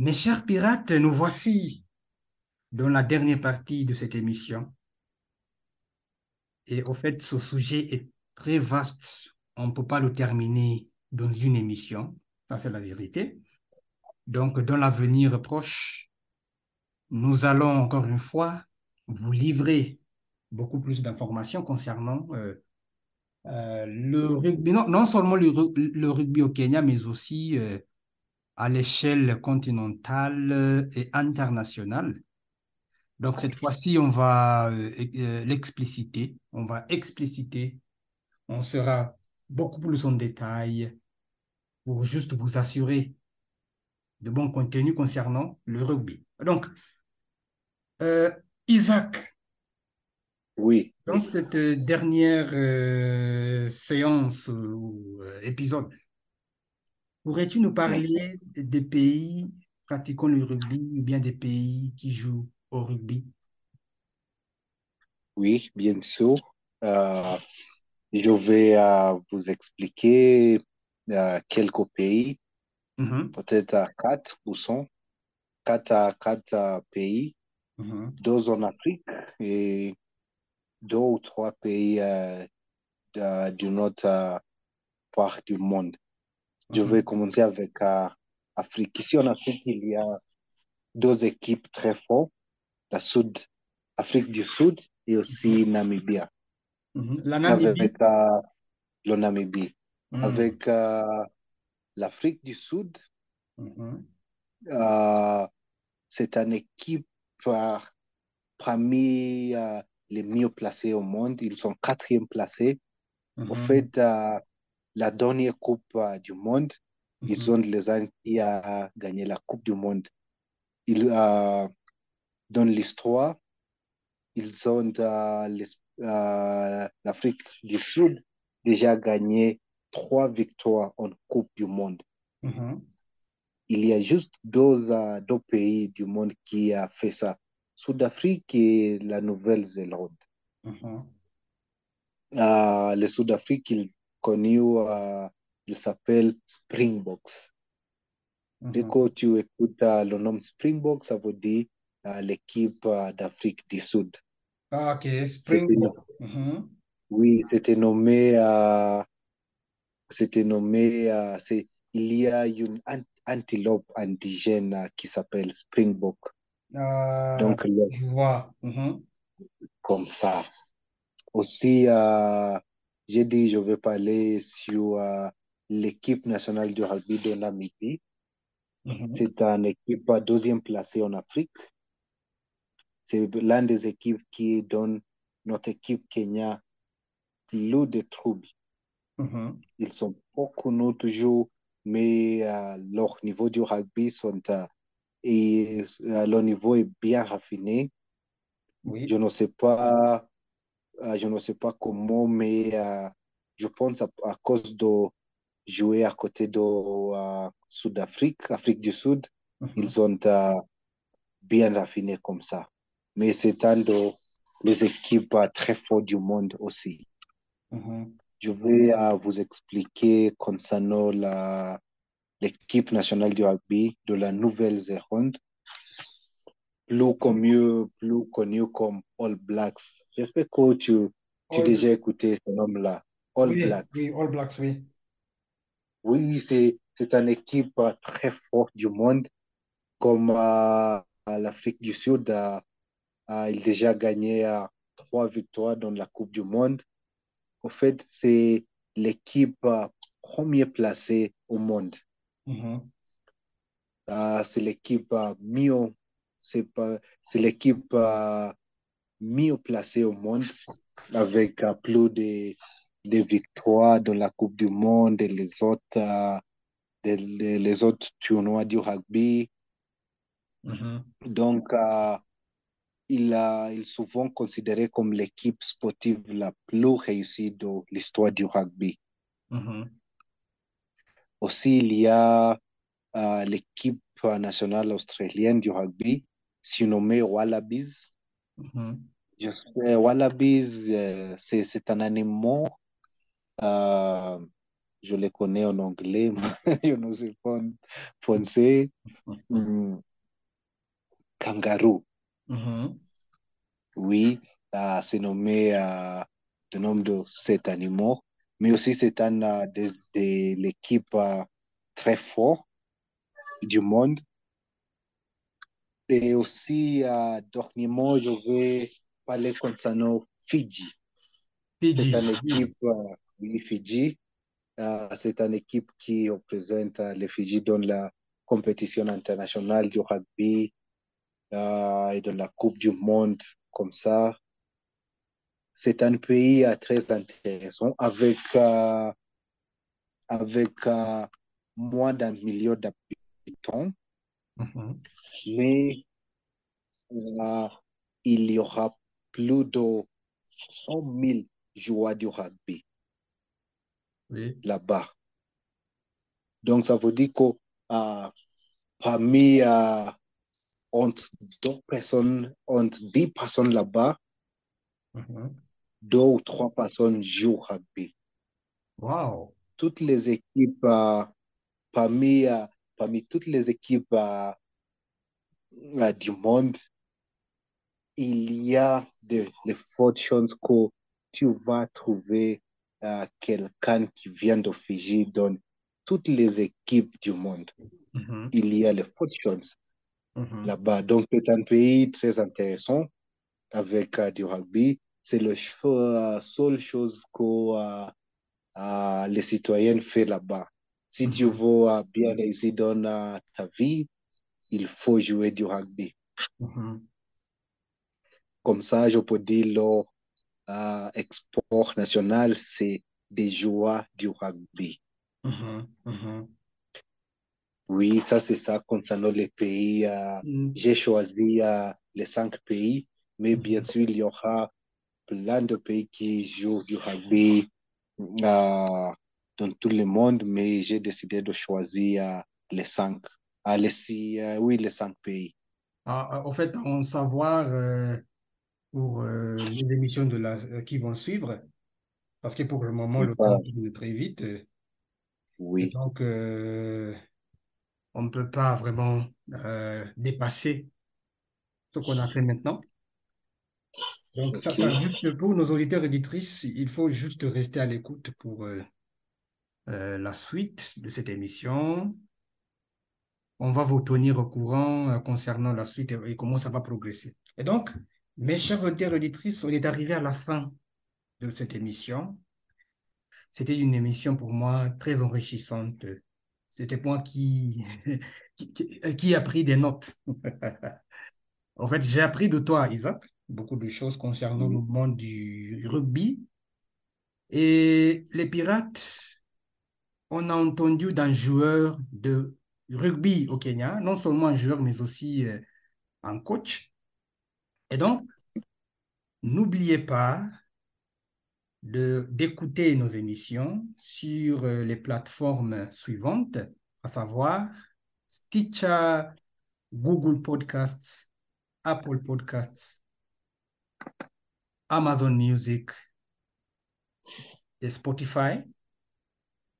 Mes chers pirates, nous voici dans la dernière partie de cette émission. Et au fait, ce sujet est très vaste. On ne peut pas le terminer dans une émission. Ça, c'est la vérité. Donc, dans l'avenir proche, nous allons encore une fois vous livrer beaucoup plus d'informations concernant euh, euh, le rugby, non, seulement le, le, rugby au Kenya, mais aussi euh, à l'échelle continentale et internationale. Donc cette fois-ci, on va l'expliciter, on va expliciter, on sera beaucoup plus en détail pour juste vous assurer de bons contenus concernant le rugby. Donc, euh, Isaac. Oui. Dans cette dernière euh, séance ou euh, épisode, pourrais-tu nous parler des pays pratiquant le rugby ou bien des pays qui jouent au rugby? Oui, bien sûr. je vais vous expliquer quelques pays Mhm, peut-être à 4 ou 100, 4 à 4 pays, mhm, deux en Afrique et deux ou trois pays euh, de- d'une autre euh, part du monde. Je vais commencer avec euh, Afrique. Ici en Afrique, il y a deux équipes très fortes, la Sud, Afrique du Sud et aussi. La Namibie. Avec euh, le Namibie. Avec euh, l'Afrique du Sud, euh, c'est une équipe parmi euh, les mieux placés au monde. Ils sont quatrième placés. Au fait, euh, la dernière Coupe euh, du Monde, ils mhm, ont les ans qui a gagné la Coupe du Monde. Ils, euh, dans l'histoire, ils ont euh, euh, l'Afrique du Sud déjà gagné trois victoires en Coupe du Monde. mhm. Il y a juste deux, deux pays du monde qui a fait ça. Sud-Afrique et la Nouvelle-Zélande. Mhm, Euh, le Sud-Afrique, connu, euh, il s'appelle Springboks. Dès mhm. que tu écoutes euh, le nom Springboks, ça veut dire euh, l'équipe euh, d'Afrique du Sud. Ah, ok, C'était, Springbok. Mhm, oui, c'était nommé, c'était nommé, il y a une ant- antilope indigène qui s'appelle Springbok. Ah, Donc, je vois. Mhm, comme ça. Aussi, euh, j'ai dit, je vais parler sur euh, l'équipe nationale du rugby de Namibie. mhm, C'est une équipe euh, deuxième placée en Afrique. C'est l'une des équipes qui donne notre équipe Kenya plus de troubles. mhm, Ils sont pas connus toujours, mais euh, leur niveau du rugby sont, euh, et leur niveau est bien raffiné. Oui. Je ne sais pas, je ne sais pas comment, mais euh, je pense à, à cause de jouer à côté de euh, Sud-Afrique, Afrique du Sud, mhm, ils euh, bien raffinés comme ça. Mais c'est un de les équipes euh, très fortes du monde aussi. mhm, Je vais euh, vous expliquer concernant la, l'équipe nationale du rugby de la Nouvelle-Zélande, plus connu, plus connu comme All Blacks. J'espère que tu, tu as déjà écouté ce nom-là, All Oui, Blacks. oui, All Blacks, oui. Oui, c'est, c'est une équipe euh, très forte du monde, comme euh, l'Afrique du Sud a, a il déjà gagné euh, trois victoires dans la Coupe du Monde. En fait, c'est l'équipe euh, première placée au monde. Mhm, Euh, c'est l'équipe euh, mieux, c'est pas, c'est l'équipe euh, mieux placée au monde avec euh, plus de, de victoires dans la Coupe du Monde et les autres, euh, les autres tournois du rugby. mhm, Donc, euh, il, a- il est souvent considéré comme l'équipe sportive la plus réussie de l'histoire du rugby. mhm, Aussi, il y a euh, l'équipe nationale australienne du rugby, surnommée Wallabies. Je sais, Wallabies, euh, c'est un animal, euh, je les connais en anglais, je ne sais pas en français. Hmm. Kangaroo, oui, euh, c'est nommé euh, le nom de cet animal, mais aussi c'est un euh, de, de l'équipe euh, très fort du monde. Et aussi, euh, dernièrement, je vais parler concernant Fidji. C'est Fidji. une oui. équipe, euh, oui, Fidji. Euh, c'est une équipe qui représente euh, les Fidji dans la compétition internationale du rugby et dans la Coupe du Monde, comme ça. C'est un pays très intéressant avec, avec moins d'un million d'habitants, Mhm. mais euh, il y aura plus de 100 000 joueurs du rugby Oui. là-bas. Donc, ça veut dire que euh, parmi euh, entre deux personnes, entre 10 personnes là-bas, Mhm. deux ou trois personnes jouent au rugby. Wow. Toutes les équipes, euh, parmi, parmi toutes les équipes euh, euh, du monde, il y a de, de fortes chances que tu vas trouver euh, quelqu'un qui vient de Fidji dans toutes les équipes du monde. Mhm. Il y a les fortes chances Mhm. là-bas. Donc, c'est un pays très intéressant avec euh, du rugby. C'est la seule chose que les citoyens font là-bas. Si tu veux bien réussir dans ta vie, il faut jouer du rugby. Mhm. Comme ça, je peux dire leur euh, export national, c'est des joueurs du rugby. Mhm. Mhm. Oui, ça, c'est ça concernant les pays. euh, Mm. j'ai choisi euh, les cinq pays, mais bien Mhm. sûr, il y aura plein de pays qui jouent du rugby dans tout le monde, mais j'ai décidé de choisir euh, les cinq. Ah, les six, euh, oui, les cinq pays. Ah, ah, au fait, en savoir euh, pour euh, les émissions de la, euh, qui vont suivre, parce que pour le moment, le temps Euh, tourne très vite. euh, oui, donc, euh, on ne peut pas vraiment euh, dépasser ce qu'on a fait maintenant. Donc, ça, ça, juste pour nos auditeurs et éditrices, il faut juste rester à l'écoute pour euh, euh, la suite de cette émission. On va vous tenir au courant euh, concernant la suite et, et comment ça va progresser. Et donc, mes chers auditeurs et auditrices, on est arrivé à la fin de cette émission. C'était une émission pour moi très enrichissante. C'était moi qui, qui, qui, a pris des notes. En fait, j'ai appris de toi, Isaac, beaucoup de choses concernant le monde du rugby. Et les Pirates, on a entendu d'un joueur de rugby au Kenya, non seulement un joueur, mais aussi euh, un coach. Et donc, n'oubliez pas d'écouter nos émissions sur euh, les plateformes suivantes, à savoir Stitcher, Google Podcasts, Apple Podcasts, Amazon Music et Spotify.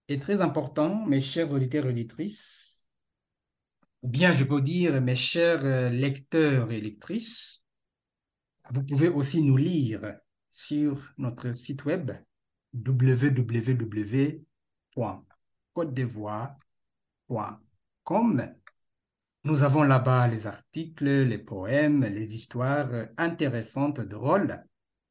Et très important, mes chers auditeurs et auditrices, ou bien je peux dire mes chers euh, lecteurs et lectrices, vous pouvez aussi nous lire sur notre site web www.côte-d'ivoire.com. Nous avons là-bas les articles, les poèmes, les histoires intéressantes, drôles,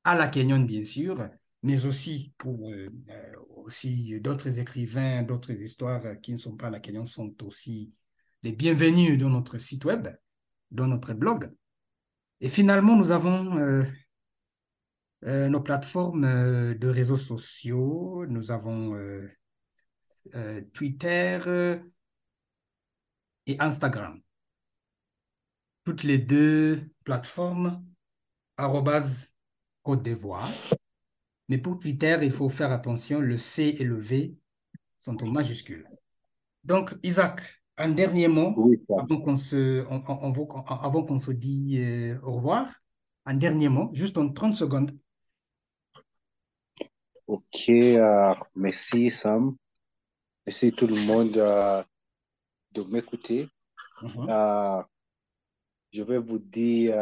à la Kenyon bien sûr, mais aussi pour euh, euh, aussi d'autres écrivains, d'autres histoires qui ne sont pas la Kenyon sont aussi les bienvenus dans notre site web, dans notre blog. Et finalement, nous avons euh, euh, nos plateformes euh, de réseaux sociaux. Nous avons euh, euh, Twitter euh, et Instagram. Toutes les deux plateformes, arrobase Côte d'Ivoire. Mais pour Twitter, il faut faire attention, le C et le V sont en majuscules. Donc, Isaac, un dernier mot oui, avant qu'on se, on- on- on- avant qu'on se dit euh, au revoir. Un dernier mot, juste en 30 secondes. Ok, euh, merci Sam. remercie tout le monde euh, de m'écouter. Mhm. Je vais vous dire,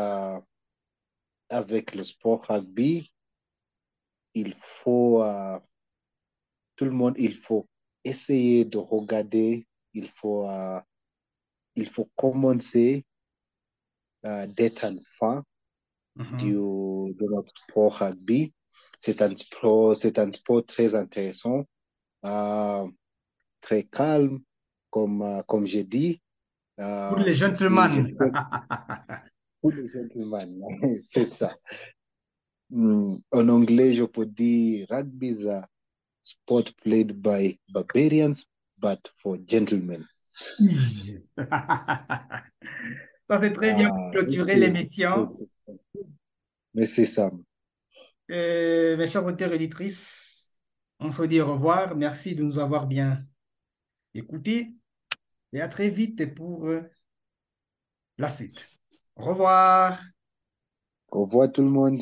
avec le sport rugby, il faut, euh, tout le monde, il faut essayer de regarder, il faut, euh, il faut commencer euh, d'être un fan Mhm. du, de notre sport rugby. C'est un sport, c'est un sport très intéressant, très calme, comme, comme j'ai dit. Pour les gentlemen. pour les gentlemen, c'est ça. En anglais, je peux dire rugby is a sport played by barbarians, but for gentlemen. Ça, c'est très bien pour Ah, clôturer l'émission. Mais c'est ça. Euh, mes chers auditeurs et auditrices, on se dit au revoir. Merci de nous avoir bien écoutés et à très vite pour euh, la suite. Au revoir. Au revoir tout le monde.